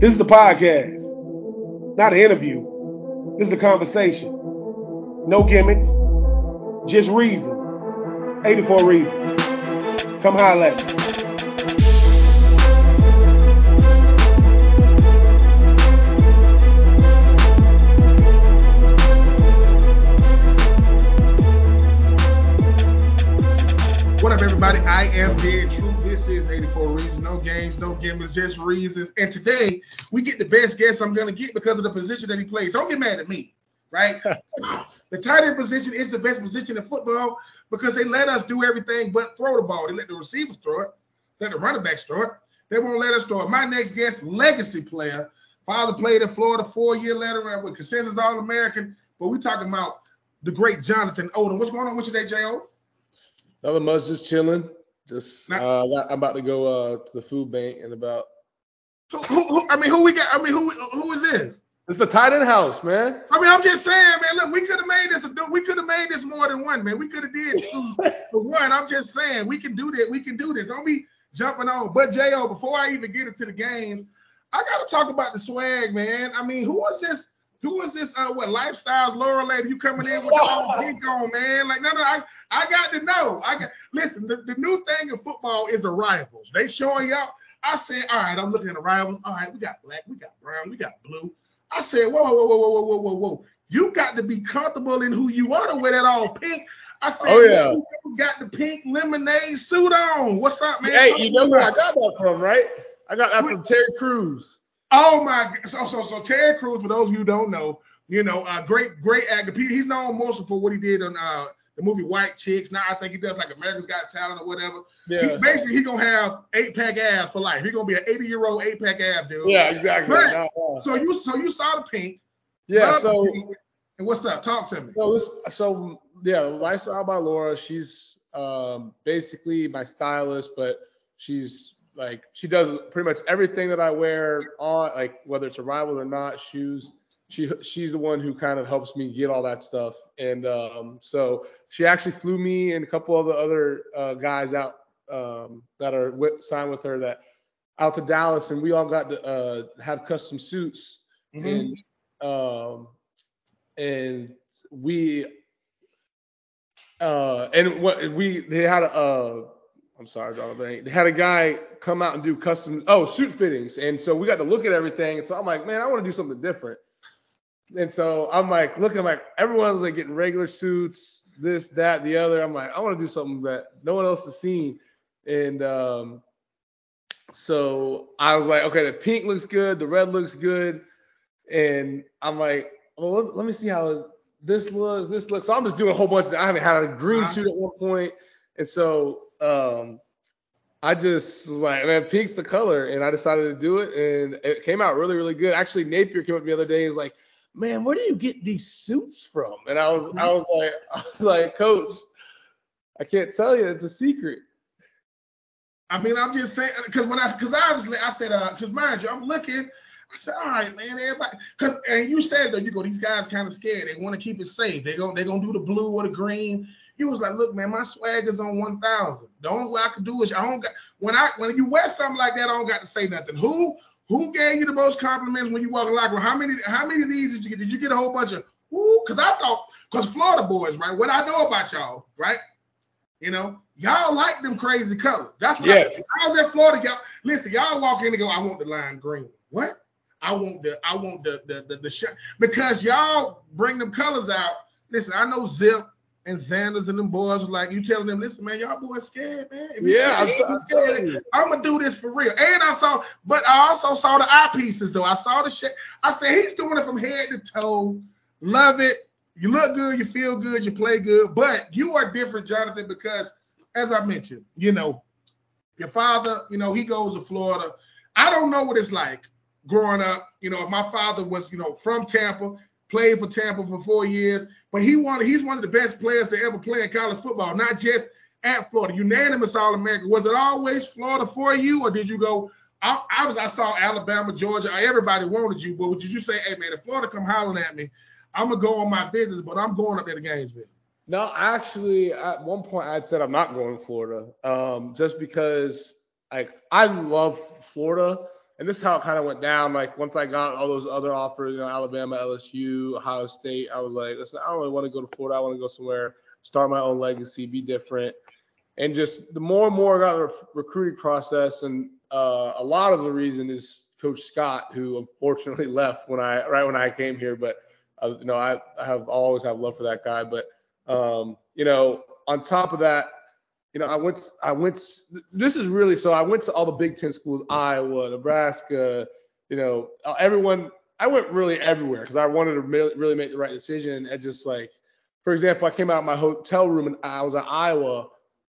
This is the podcast, not an interview. This is a conversation. No gimmicks, just reasons. 84 reasons. Come holler at me. What up, everybody? I am Dead True. Is 84 Reasons. No games, no gimmicks, just reasons. And today, we get the best guest I'm going to get because of the position that he plays. Don't get mad at me, right? the tight end position is the best position in football because they let us do everything but throw the ball. They let the receivers throw it, let the running backs throw it. They won't let us throw it. My next guest, legacy player. Father played in Florida, four-year letter with consensus All-American. But we're talking about the great Jonathan Odom. What's going on with you today, J.O.? Nothing much, just chilling. Just uh, I'm about to go uh, to the food bank in about. Who, who, who, I mean, who we got? I mean, who who is this? It's the tight end house, man. I mean, I'm just saying, man. Look, we could have made this. A, we could have made this more than one, man. We could have did two for one. I'm just saying, we can do that. We can do this. Don't be jumping on. But Jo, before I even get into the games, I gotta talk about the swag, man. I mean, who is this? Who is this? Uh, what lifestyles, Laura lady? You coming in with your own pink on, man? Like, no, no, I, I got to know. I got listen. The, the new thing in football is the rivals. They showing up. I said, all right, I'm looking at the rivals. All right, we got black, we got brown, we got blue. I said, whoa, whoa, whoa, whoa, whoa, whoa, whoa. You got to be comfortable in who you are to wear that all pink. I said, oh, yeah. you got the pink lemonade suit on. What's up, man? Hey, you know where I got that from, right? I got that from Terry Crews. Oh my! So so so Terry Crews, for those of you who don't know, you know, uh, great great actor. He's known mostly for what he did on uh the movie White Chicks. Now I think he does like America's Got Talent or whatever. He, Yeah. basically, he gonna have eight pack abs for life. He's gonna be an 80 year old eight pack ab dude. Yeah, exactly. Right. No, no. So you so you saw the pink. Yeah, so pink. and what's up? Talk to me. so this, so yeah, lifestyle by Laura. She's um basically my stylist, but she's like she does pretty much everything that I wear on, like whether it's a rival or not, shoes. She she's the one who kind of helps me get all that stuff, and um so she actually flew me and a couple of the other uh, guys out um that are wi- signed with her that out to Dallas, and we all got to uh, have custom suits Mhm. and um and we uh and what we they had a uh I'm sorry, Jonathan. They had a guy come out and do custom oh suit fittings, and so we got to look at everything. And so I'm like, man, I want to do something different. And so I'm like looking, I'm like everyone's like getting regular suits, this, that, the other. I'm like, I want to do something that no one else has seen. And um, so I was like, okay, the pink looks good, the red looks good, and I'm like, well, let, let me see how this looks, this looks. So I'm just doing a whole bunch. Of, I haven't had a green suit at one point, and so um, I just was like, man, pink's the color, and I decided to do it, and it came out really, really good. Actually, Napier came up the other day, was like, man, where do you get these suits from? And I was, I was like, I was like, Coach, I can't tell you, it's a secret. I mean, I'm just saying because when I because obviously I said uh because mind you, I'm looking. I said, all right, man, everybody, because and you said though, you go, these guys kind of scared. They want to keep it safe. They go, they gonna do the blue or the green. You was like, look, man, my swag is on 1,000. The only way I could do is I don't got when I when you wear something like that, I don't got to say nothing. Who who gave you the most compliments when you walk in the locker room? How many how many of these did you get? Did you get a whole bunch of who? Because I thought because Florida boys, right? What I know about y'all, right? You know, y'all like them crazy colors. That's what Yes. I, I was at Florida. Y'all listen, y'all walk in and go, I want the lime green. What? I want the I want the the the, the sh- because y'all bring them colors out. Listen, I know Zip and Zanders and them boys are like you telling them, listen, man, y'all boys scared, man. If Yeah, scared, I'm, scared. I'm gonna do this for real. And I saw, but I also saw the eyepieces though. I saw the shit. I said he's doing it from head to toe. Love it. You look good, you feel good, you play good. But you are different, Jonathan, because as I mentioned, you know, your father, you know, he goes to Florida. I don't know what it's like growing up. You know, my father was, you know, from Tampa, played for Tampa for four years, but he wanted he's one of the best players to ever play in college football, not just at Florida. Unanimous All American. Was it always Florida for you, or did you go? I, I was I saw Alabama, Georgia, everybody wanted you, but did you say, hey man, if Florida come hollering at me, I'm gonna go on my business, but I'm going up there to Gainesville. No, actually, at one point I'd said I'm not going to Florida, um, just because like I love Florida, and this is how it kind of went down. Like once I got all those other offers, you know, Alabama, LSU, Ohio State, I was like, listen, I don't really want to go to Florida. I want to go somewhere, start my own legacy, be different. And just the more and more I got the recruiting process, and uh, a lot of the reason is Coach Scott, who unfortunately left when I right when I came here. But uh, you know, I, I have always have love for that guy. But um, you know, on top of that, you know, I went, I went, this is really, so I went to all the Big Ten schools, Iowa, Nebraska, you know, uh, everyone, I went really everywhere because I wanted to really make the right decision. And just like, for example, I came out of my hotel room and I was at Iowa,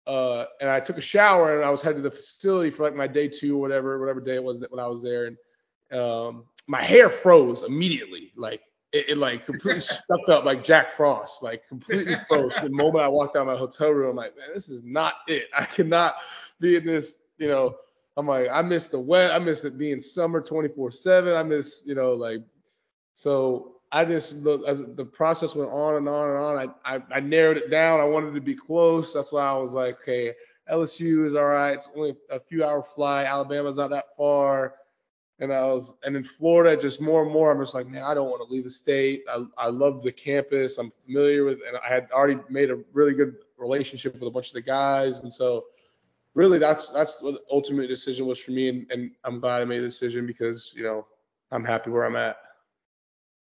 uh, and I took a shower and I was headed to the facility for like my day two or whatever, whatever day it was that when I was there. And um, my hair froze immediately. Like it, it like completely stuck up like Jack Frost, like completely froze. the moment I walked out of my hotel room, I'm like, man, this is not it. I cannot be in this, you know. I'm like, I miss the wet. I miss it being summer 24/7. I miss, you know, like, so I just look as the process went on and on and on. I, I, I narrowed it down. I wanted to be close. That's why I was like, okay, LSU is all right. It's only a few hour flight. Alabama's not that far and I was and in Florida just more and more I'm just like man I don't want to leave the state I I love the campus I'm familiar with and I had already made a really good relationship with a bunch of the guys and so really that's that's what the ultimate decision was for me and, and I'm glad I made the decision because you know I'm happy where I'm at.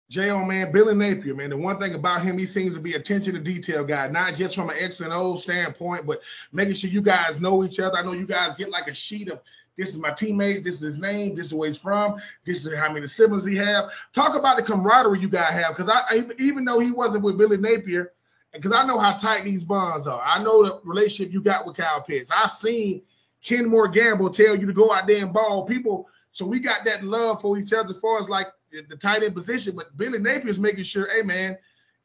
J.O. man, Billy Napier, man. The one thing about him, he seems to be attention to detail guy, not just from an X and O standpoint, but making sure you guys know each other. I know you guys get like a sheet of this is my teammates. This is his name. This is where he's from. This is how many siblings he have. Talk about the camaraderie you guys have. Because I, I, even though he wasn't with Billy Napier, because I know how tight these bonds are. I know the relationship you got with Kyle Pitts. I've seen Kemore Gamble tell you to go out there and ball people. So we got that love for each other as far as like the tight end position. But Billy Napier's making sure, hey man,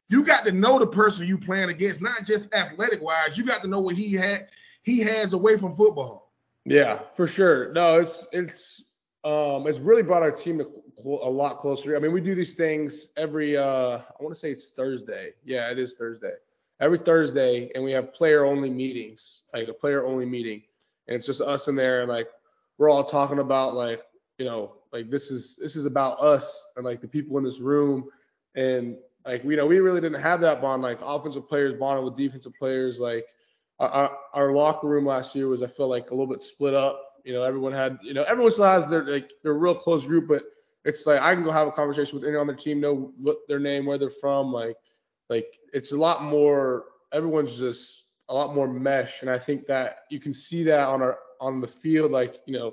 you got to know the person you playing against, not just athletic wise. You got to know what he had he has away from football. Yeah, for sure. No, it's it's um it's really brought our team a, lot closer. I mean, we do these things every uh I want to say it's Thursday. Yeah, it is Thursday. Every Thursday, and we have player only meetings, like a player only meeting, and it's just us in there, and like we're all talking about like you know like this is this is about us and like the people in this room, and like you know we really didn't have that bond like offensive players bonding with defensive players like our, our locker room last year was I feel like a little bit split up. You know, everyone had you know everyone still has their like their real close group, but it's like I can go have a conversation with anyone on the team, know what their name, where they're from, like like it's a lot more. Everyone's just a lot more mesh, and I think that you can see that on our on the field. Like you know,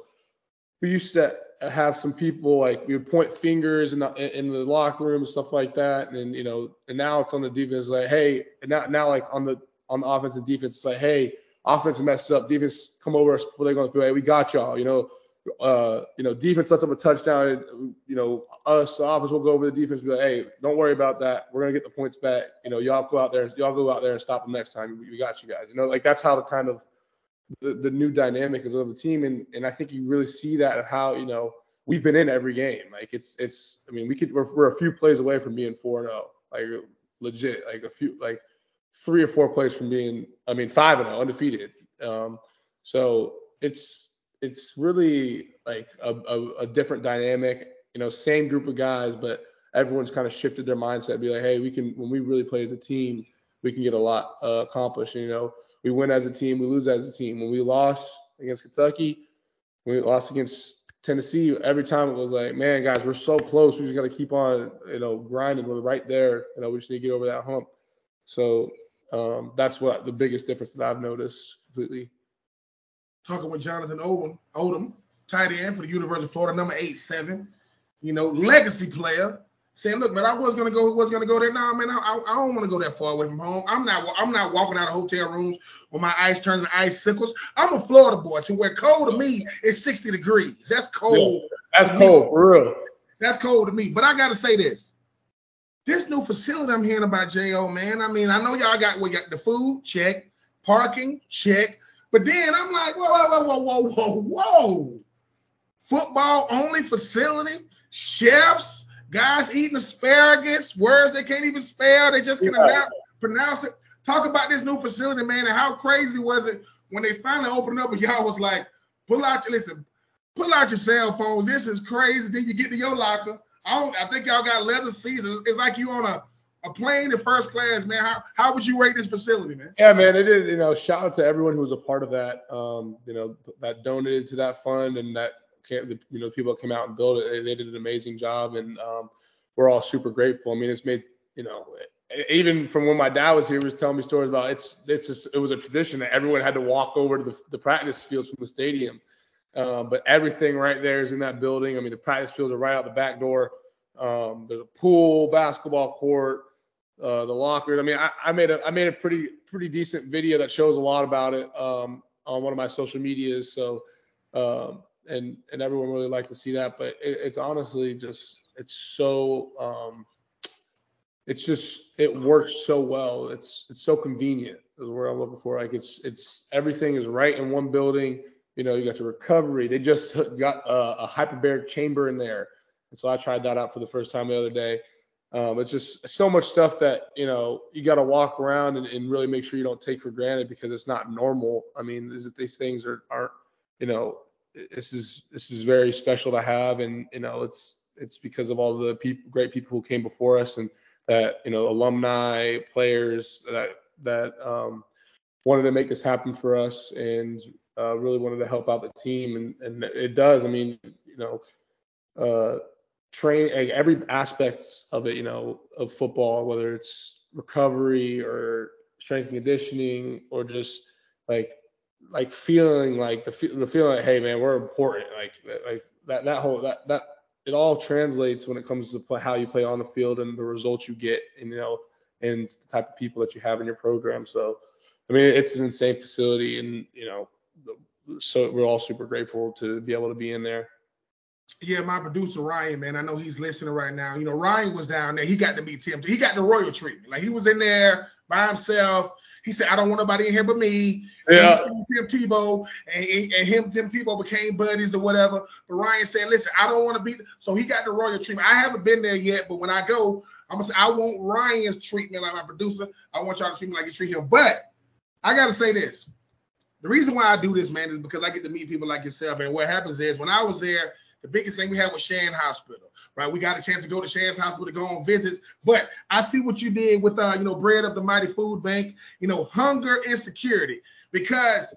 we used to have some people like we would point fingers in the in the locker room and stuff like that, and you know, and now it's on the defense like, hey, and now now like on the on the offense and defense. Like, hey, offense messed up. Defense come over us before they're going through. Hey, we got y'all. You know, uh, you know, defense lets up a touchdown. You know, us, the offense will go over the defense. Be like, hey, don't worry about that. We're gonna get the points back. You know, y'all go out there, y'all go out there and stop them next time. We got you guys. You know, like that's how the kind of the, the new dynamic is of the team, and and I think you really see that how you know we've been in every game. Like it's it's. I mean, we could we're, we're a few plays away from being four zero. Like legit. Like a few like three or four plays from being, I mean, five and oh, undefeated. Um, so it's it's really like a, a, a, different dynamic. You know, same group of guys, but everyone's kind of shifted their mindset. Be like, hey, we can when we really play as a team, we can get a lot uh, accomplished. You know, we win as a team, we lose as a team. When we lost against Kentucky, we lost against Tennessee. Every time it was like, man, guys, we're so close. We just got to keep on, you know, grinding. We're right there. You know, we just need to get over that hump. So um, that's what the biggest difference that I've noticed completely. Talking with Jonathan Odom, Odom, tight end for the University of Florida, number eight seven. You know, legacy player. Saying, look, man, I was gonna go, was gonna go there. Now, man, I, I don't want to go that far away from home. I'm not, I'm not walking out of hotel rooms with my eyes turning to icicles. I'm a Florida boy, to where cold to me is 60 degrees. That's cold. Yeah, that's cold, for real. That's cold to me. But I gotta say this: this new facility I'm hearing about, Jo man. I mean, I know y'all got we got the food check, parking check, but then I'm like, whoa, whoa, whoa, whoa, whoa, whoa, football only facility, chefs, guys eating asparagus, words they can't even spell, they just can yeah. pronounce it. Talk about this new facility, man, and how crazy was it when they finally opened up and y'all was like, pull out your listen, pull out your cell phones. This is crazy. Then you get to your locker. I don't. I think y'all got leather seats. It's like you on a a plane in first class, man. How how would you rate this facility, man? Yeah, man. It did. You know, shout out to everyone who was a part of that. Um, you know, that donated to that fund and that you know people that came out and built it. They did an amazing job, and um, we're all super grateful. I mean, it's made you know even from when my dad was here, he was telling me stories about it's it's just, it was a tradition that everyone had to walk over to the, the practice fields from the stadium. Uh, but everything right there is in that building. I mean, the practice fields are right out the back door. Um, there's a pool, basketball court, uh, the lockers. I mean, I, I, made a I made a pretty pretty decent video that shows a lot about it um, on one of my social medias. So um, and and everyone really liked to see that. But it, it's honestly just it's so um, it's just it works so well. It's it's so convenient is where I'm looking for. Like it's it's everything is right in one building. You know, you got your recovery. They just got a, a hyperbaric chamber in there, and so I tried that out for the first time the other day. Um, it's just so much stuff that you know you got to walk around and, and, really make sure you don't take for granted because it's not normal. I mean, these things are aren't you know this is this is very special to have, and you know it's it's because of all the people, great people who came before us and that you know alumni players that that um, wanted to make this happen for us and uh, really wanted to help out the team and, and it does. I mean, you know, uh, train every aspect of it, you know, of football, whether it's recovery or strength and conditioning or just like like feeling like the the feeling like hey man we're important like like that that whole that that it all translates when it comes to play, how you play on the field and the results you get and you know and the type of people that you have in your program so I mean it's an insane facility and you know so we're all super grateful to be able to be in there yeah, my producer Ryan, man, I know he's listening right now. You know, Ryan was down there. He got to meet Tim. He got the royal treatment. Like he was in there by himself. He said, I don't want nobody in here but me. Yeah. Tim Tebow, and, and him, Tim Tebow became buddies or whatever. But Ryan said, listen, I don't want to be. So he got the royal treatment. I haven't been there yet, but when I go, I'm gonna say I want Ryan's treatment like my producer. I want y'all to treat me like you treat him. But I gotta say this. The reason why I do this, man, is because I get to meet people like yourself. And what happens is when I was there, the biggest thing we had was Shands Hospital, right? We got a chance to go to Shands Hospital to go on visits. But I see what you did with, uh, you know, Bread of the Mighty Food Bank, you know, hunger insecurity. Because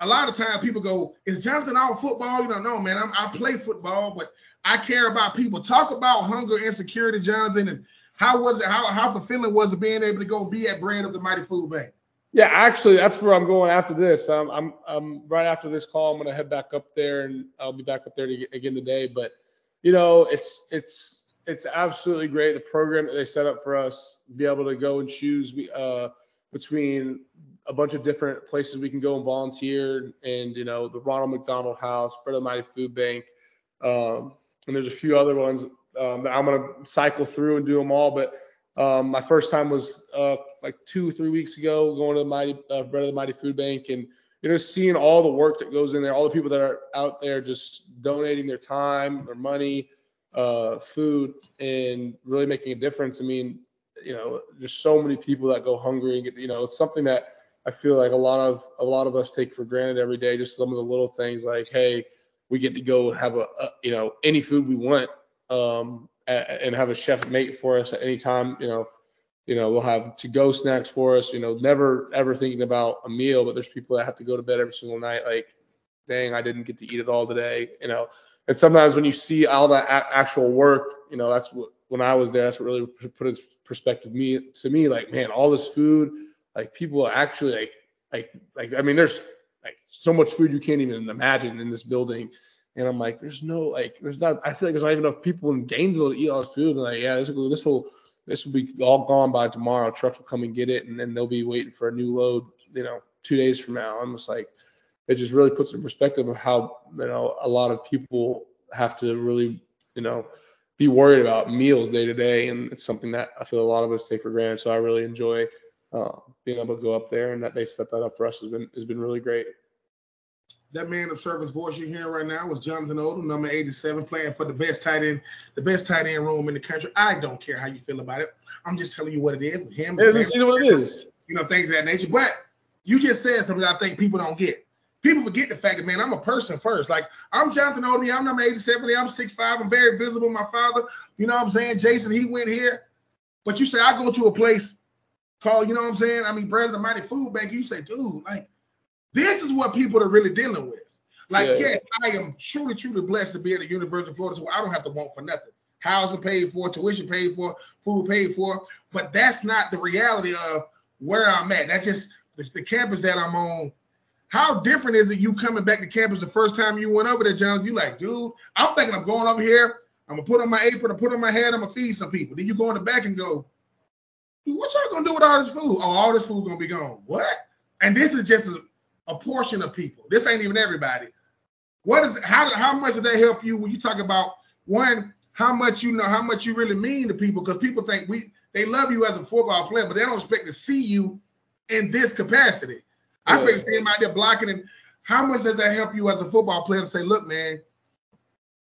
a lot of times people go, is Jonathan all football? You don't know, man. I'm, I play football, but I care about people. Talk about hunger insecurity, Jonathan, and how was it? How, how fulfilling was it being able to go be at Bread of the Mighty Food Bank? Yeah, actually, that's where I'm going after this. Um, I'm, I'm right after this call. I'm gonna head back up there, and I'll be back up there to, again today. But you know, it's it's it's absolutely great the program that they set up for us. Be able to go and choose uh, between a bunch of different places we can go and volunteer, and you know, the Ronald McDonald House, Bread of the Mighty Food Bank, um, and there's a few other ones um, that I'm gonna cycle through and do them all. But um, my first time was uh, like two, three weeks ago, going to the Mighty uh, Bread of the Mighty Food Bank, and you know, seeing all the work that goes in there, all the people that are out there just donating their time, their money, uh, food, and really making a difference. I mean, you know, there's so many people that go hungry, and you know, it's something that I feel like a lot of a lot of us take for granted every day. Just some of the little things like, hey, we get to go have a, a you know any food we want. Um, and have a chef make for us at any time. You know, you know, we'll have to go snacks for us. You know, never ever thinking about a meal, but there's people that have to go to bed every single night. Like, dang, I didn't get to eat it all today. You know, and sometimes when you see all that a- actual work, you know, that's what when I was there, that's what really put in perspective me to me. Like, man, all this food, like people actually like like like I mean, there's like so much food you can't even imagine in this building and I'm like, there's no like, there's not. I feel like there's not even enough people in Gainesville to eat all this food. And like, yeah, this will this will this will be all gone by tomorrow. Trucks will come and get it, and then they'll be waiting for a new load. You know, two days from now. I'm just like, it just really puts in perspective of how you know a lot of people have to really you know be worried about meals day to day, and it's something that I feel a lot of us take for granted. So I really enjoy uh, being able to go up there, and that they set that up for us has been has been really great. That man of service voice you're hearing right now was Jonathan Odom, number 87, playing for the best tight end, the best tight end room in the country. I don't care how you feel about it. I'm just telling you what it is with him. Yeah, this is what it is. You know, things of that nature. But you just said something I think people don't get. people forget the fact that man, I'm a person first. Like I'm Jonathan Odom, I'm number 87, I'm 6'5, I'm very visible. My father, you know what I'm saying? Jason, he went here. But you say I go to a place called, you know what I'm saying? I mean, Bread of the Mighty Food Bank, you say, dude, like, this is what people are really dealing with. Like, yeah. yes, I am truly, truly blessed to be at the University of Florida, so I don't have to want for nothing. Housing paid for, tuition paid for, food paid for. But that's not the reality of where I'm at. That's just the, the campus that I'm on how different is it you coming back to campus the first time you went over there, Jones? You like, dude, I'm thinking I'm going over here. I'm gonna put on my apron, I'm put on my hat, I'm gonna feed some people. Then you go in the back and go, dude, what y'all gonna do with all this food? Oh, all this food gonna be gone. What? And this is just a, a portion of people. This ain't even everybody. What is how how much does that help you when you talk about one how much you know how much you really mean to people because people think we they love you as a football player but they don't expect to see you in this capacity. I expect to see him out there blocking him. How much does that help you as a football player to say, look, man,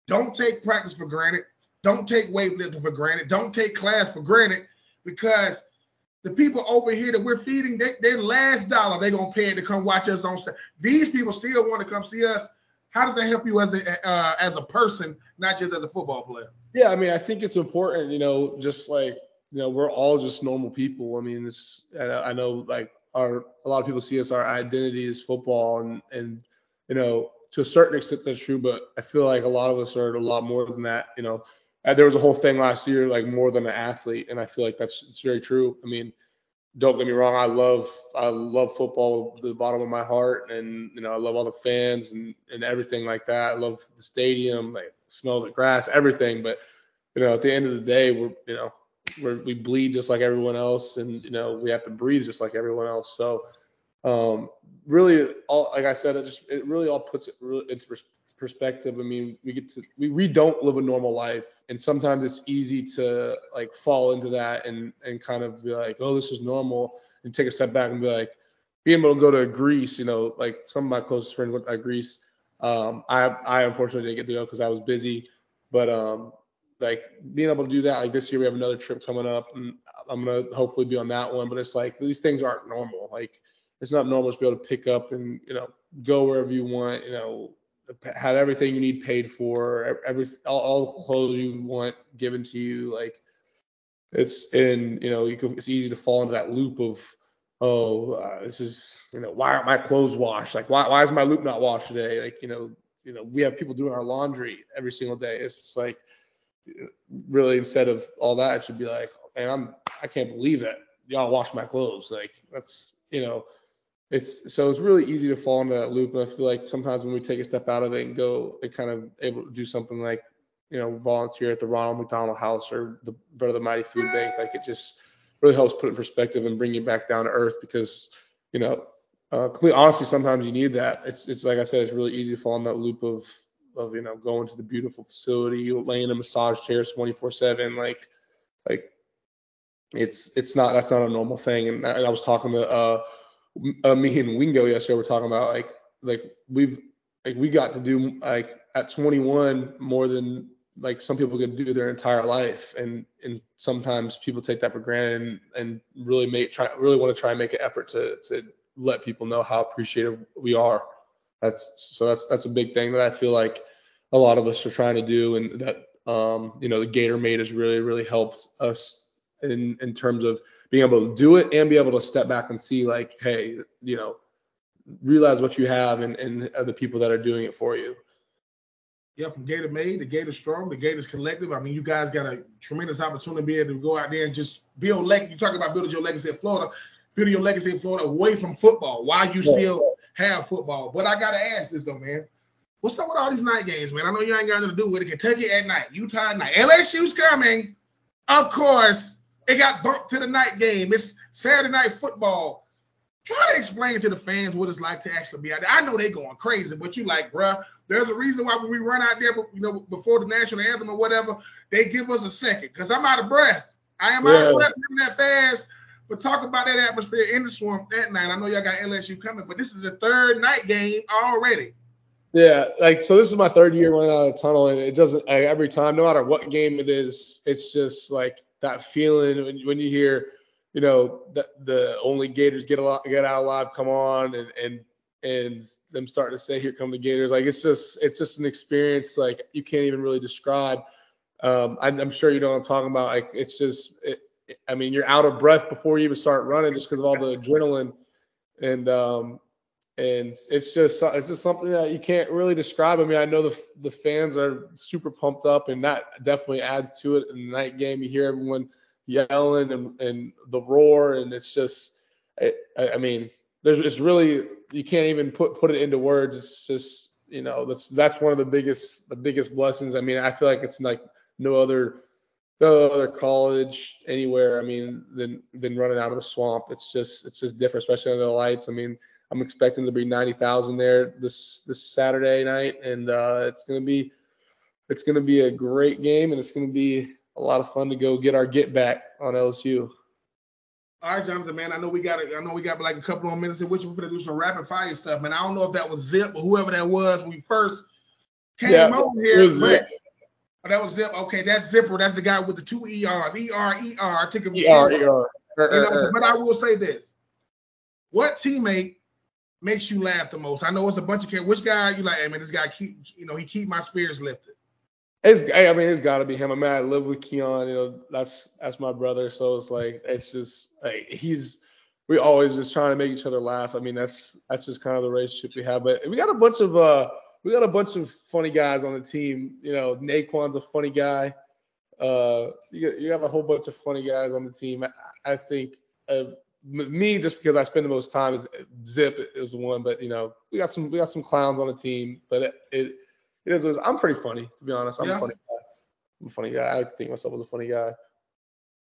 don't take practice for granted. Don't take weightlifting for granted. Don't take class for granted because the people over here that we're feeding, they, their last dollar they're gonna pay to come watch us on. These people still want to come see us. How does that help you as a uh, as a person, not just as a football player? Yeah, I mean, I think it's important. You know, just like you know, we're all just normal people. I mean, it's I know like our a lot of people see us our identity is football and and you know to a certain extent that's true but i feel like a lot of us are a lot more than that you know there was a whole thing last year like more than an athlete and i feel like that's it's very true i mean don't get me wrong i love i love football to the bottom of my heart and you know i love all the fans and and everything like that i love the stadium like smells of grass everything but you know at the end of the day we're you know we're, we bleed just like everyone else, and you know we have to breathe just like everyone else. So um, really, all like I said, it just it really all puts it really into perspective. I mean, we get to we, we don't live a normal life, and sometimes it's easy to like fall into that and and kind of be like, oh, this is normal, and take a step back and be like, being able to go to Greece, you know, like some of my closest friends went to Greece. Um, I I unfortunately didn't get to go because I was busy, but um, like being able to do that. Like this year we have another trip coming up, and I'm gonna hopefully be on that one. But it's like these things aren't normal. Like it's not normal to be able to pick up and you know go wherever you want. You know, have everything you need paid for, every all, all clothes you want given to you. Like it's and you know you can, it's easy to fall into that loop of oh uh, this is you know why aren't my clothes washed? Like why why is my loop not washed today? Like you know you know we have people doing our laundry every single day. It's just like really instead of all that, it should be like, man, I'm I can't believe that y'all wash my clothes. Like that's you know, it's so it's really easy to fall into that loop. And I feel like sometimes when we take a step out of it and go and kind of able to do something like, you know, volunteer at the Ronald McDonald House or the Bread of the Mighty Food Bank, like it just really helps put in perspective and bring you back down to earth because, you know, uh, honestly, sometimes you need that. It's it's like I said, it's really easy to fall in that loop of of you know going to the beautiful facility, laying in massage chairs 24/7, like like it's it's not that's not a normal thing. And, and I was talking to uh, uh, me and Wingo yesterday. We're talking about like like we've like we got to do like at 21 more than like some people could do their entire life and and sometimes people take that for granted and, and really make try really want to try and make an effort to to let people know how appreciative we are that's so that's that's a big thing that I feel like a lot of us are trying to do, and that um, you know the Gator Made has really really helped us in in terms of being able to do it and be able to step back and see like, hey, you know, realize what you have and and the people that are doing it for you. Yeah, from Gator Made, the Gator Strong, the Gators Collective. I mean, you guys got a tremendous opportunity to be able to go out there and just build legacy. You talk about building your legacy in Florida, building your legacy in Florida away from football. Why you yeah. still have football. But I gotta ask this though, man. What's up with all these night games, man? I know you ain't got nothing to do with it. Kentucky at night, Utah at night, LSU's coming. Of course, it got bumped to the night game. It's Saturday night football. Try to explain to the fans what it's like to actually be out there. I know they going crazy, but you like, bruh, there's a reason why when we run out there, you know, before the national anthem or whatever, they give us a second because I'm out of breath. I am yeah. out of breath that fast. But talk about that atmosphere in the swamp that night. I know y'all got LSU coming, but this is the third night game already. Yeah, like so this is my third year running out of the tunnel, and it doesn't like, every time, no matter what game it is, it's just like that feeling when, when you hear, you know, the the only Gators get a lot, get out alive, come on, and and and them starting to say, "Here come the Gators." Like it's just it's just an experience like you can't even really describe. Um, I'm, I'm sure you know what I'm talking about. Like it's just, it, I mean, you're out of breath before you even start running just because of all the adrenaline, and um, and it's just it's just something that you can't really describe. I mean, I know the the fans are super pumped up, and that definitely adds to it. In the night game, you hear everyone yelling and and the roar, and it's just, I, I mean, there's it's really you can't even put put it into words. It's just you know that's that's one of the biggest the biggest blessings. I mean, I feel like it's like no other no other college anywhere. I mean, than than running out of the swamp. It's just it's just different, especially under the lights. I mean, I'm expecting to be 90,000 there this this Saturday night, and uh, it's gonna be it's gonna be a great game, and it's gonna be a lot of fun to go get our get back on LSU. All right, Jonathan, man. I know we got I know we got like a couple more minutes in which we're gonna do some rapid fire stuff, man. I don't know if that was Zip or whoever that was when we first came yeah, on here, but Oh, that was Zip. Okay, that's Zipper. That's the guy with the two ERs. E R E R. I took him. E R E R. Uh, uh, uh. But I will say this: What teammate makes you laugh the most? I know it's a bunch of. Which guy you like? Hey man, this guy keep you know he keep my spirits lifted. It's I mean it's got to be him. I mean I live with Keon. You know that's that's my brother. So it's like it's just like he's we always just trying to make each other laugh. I mean that's that's just kind of the relationship we have. But we got a bunch of uh we got a bunch of funny guys on the team. You know, Naquan's a funny guy. Uh, you, you have a whole bunch of funny guys on the team. I, I think uh, me just because I spend the most time is Zip is the one, but you know we got some we got some clowns on the team, but it it, it is what I'm pretty funny to be honest. I'm yeah. a funny guy. I'm a funny guy. I think myself as a funny guy.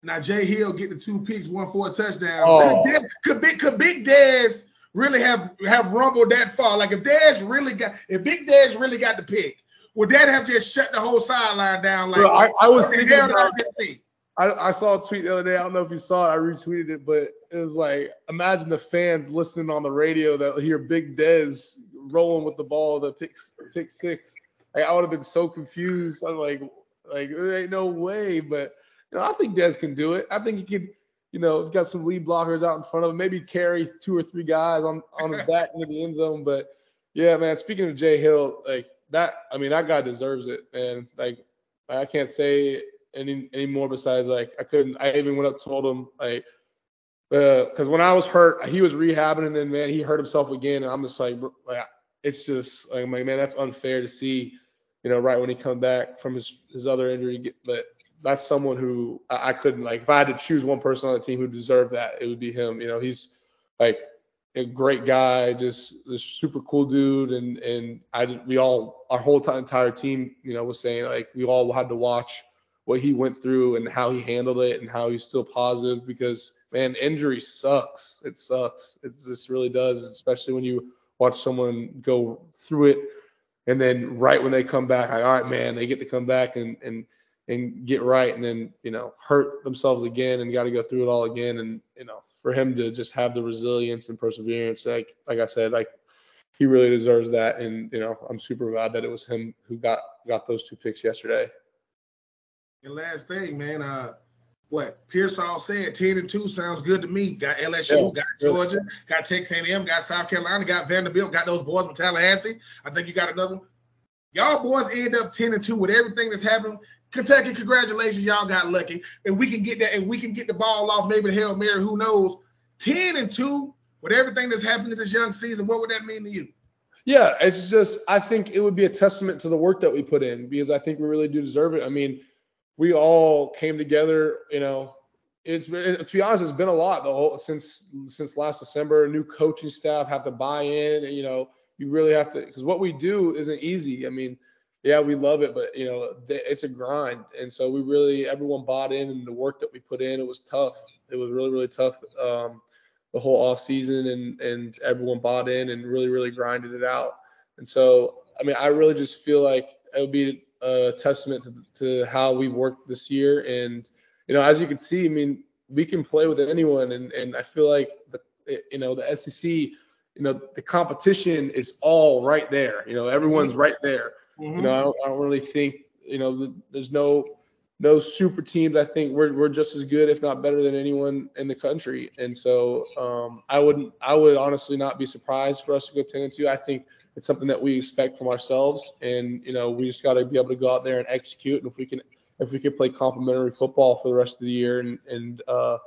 Now Jay Hill get the two picks, one for a touchdown. Oh. Could, could, Big, could Big Dez really have have rumbled that far? Like if Dez really got, if Big Dez really got the pick, would that have just shut the whole sideline down? Like Bro, I, I was thinking about I, I saw a tweet the other day. I don't know if you saw it. I retweeted it, but it was like, imagine the fans listening on the radio that hear Big Dez rolling with the ball, the pick, pick six. Like, I would have been so confused. I'm like, like there ain't no way. But you know, I think Dez can do it. I think he could you know, got some lead blockers out in front of him, maybe carry two or three guys on, on his back into the end zone. But yeah, man, speaking of Jay Hill, like that, I mean, that guy deserves it, man. Like, I can't say any any more besides like I couldn't. I even went up told him like, because uh, when I was hurt, he was rehabbing, and then man, he hurt himself again, and I'm just like, like it's just like, I'm like man, that's unfair to see, you know, right when he come back from his his other injury. But that's someone who I, couldn't like. If I had to choose one person on the team who deserved that, it would be him. You know, he's like a great guy, just a super cool dude, and and I we all our whole entire team, you know, was saying like we all had to watch what he went through and how he handled it and how he's still positive because man, injury sucks. It sucks. It just really does, especially when you watch someone go through it and then right when they come back, like, all right, man, they get to come back and and and get right and then you know hurt themselves again and got to go through it all again and you know for him to just have the resilience and perseverance like like I said like he really deserves that and you know I'm super glad that it was him who got got those two picks yesterday. And last thing, man, uh, what Pearsall said, 10 and 2 sounds good to me. Got LSU, yeah, got Georgia, really. got Texas A&M, got South Carolina, got Vanderbilt, got those boys with Tallahassee. I think you got another one. Y'all boys end up 10 and 2 with everything that's happened. Kentucky, congratulations, y'all got lucky. And we can get that, and we can get the ball off, maybe the Hail Mary, who knows. 10 and 2 with everything that's happened in this young season, what would that mean to you? Yeah, it's just I think it would be a testament to the work that we put in because I think we really do deserve it. I mean, we all came together, you know. It's been, to be honest, it's been a lot the whole since since last December. New coaching staff have to buy in. And, You know, you really have to because what we do isn't easy. I mean, yeah, we love it, but you know, it's a grind. And so we really, everyone bought in and the work that we put in, it was tough. It was really, really tough. Um, the whole off season and, and everyone bought in and really, really grinded it out. And so, I mean, I really just feel like it would be a testament to, to how we've worked this year. And, you know, as you can see, I mean, we can play with anyone. And, and I feel like the, you know, the SEC, you know, the competition is all right there. You know, everyone's right there. Mm-hmm. You know, I don't, I don't, really think, you know, there's no no super teams. I think we're we're just as good, if not better, than anyone in the country. And so um, I wouldn't, I would honestly not be surprised for us to go 10 and 2. I think it's something that we expect from ourselves, and you know we just got to be able to go out there and execute. And if we can, if we can play complementary football for the rest of the year and and uh,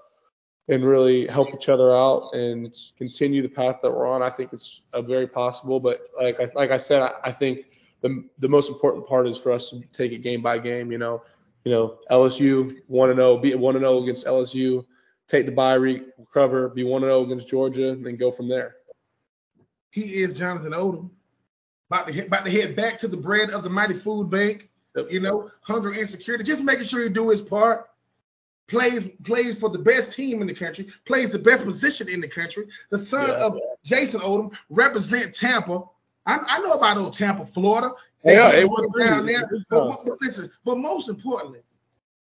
and really help each other out and continue the path that we're on, I think it's a very possible. But like I, like I said, I, I think the the most important part is for us to take it game by game. You know, you know LSU one and zero, be one and zero against LSU, take the bye, recover, be one and zero against Georgia, and then go from there. He is Jonathan Odom. About to, hit, about to head back to the bread of the mighty food bank. Yep. You know, hunger and security. Just making sure you do his part. Plays plays for the best team in the country. Plays the best position in the country. The son yeah. of Jason Odom represent Tampa. I, I know about old Tampa, Florida. Yeah, it was down there. But, but, listen, but most importantly,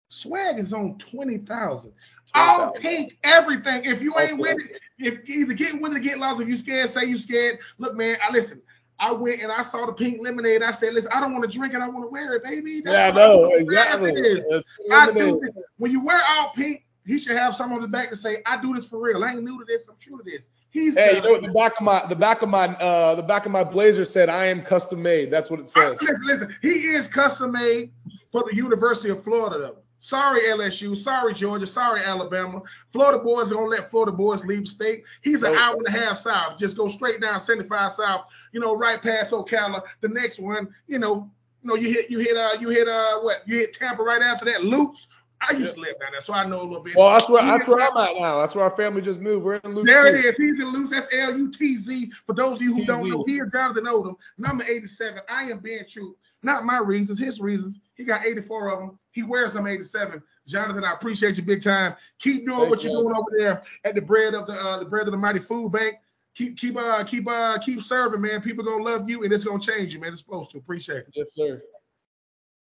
swag is on twenty thousand. All pink, everything. If you ain't okay. with it, if either get with it or get lost. If you scared, say you scared. Look, man, I listen. I went and I saw the pink lemonade. I said, listen, I don't want to drink it. I want to wear it, baby. That's yeah, I know exactly. I do this. When you wear all pink, he should have someone on the back to say, I do this for real. I ain't new to this. I'm true to this. He's hey, you know what the back of my the back of my uh the back of my blazer said I am custom made. That's what it says. I, listen, listen. He is custom made for the University of Florida though. Sorry, LSU. Sorry, Georgia. Sorry, Alabama. Florida boys are gonna let Florida boys leave the state. He's an hour and a half south. Just go straight down 75 south. You know, right past Ocala. The next one, you know, you know, you hit you hit uh you hit uh what you hit Tampa right after that. Lutz. I used to live down there, so I know a little bit. Well, that's where that's where I'm at now. That's where our family just moved. We're in Lutz. There it is. He's in Lutz. That's L U T Z. For those of you who T-Z. don't know, he is Jonathan Odom, number 87. I am being true. Not my reasons, his reasons. He got 84 of them. He wears them 87. Jonathan, I appreciate you big time. Keep doing Thank what you're you. doing over there at the bread of the uh, the bread of the mighty food bank. Keep keep uh keep uh keep serving, man. People gonna love you and it's gonna change you, man. It's supposed to. Appreciate it. Yes, sir.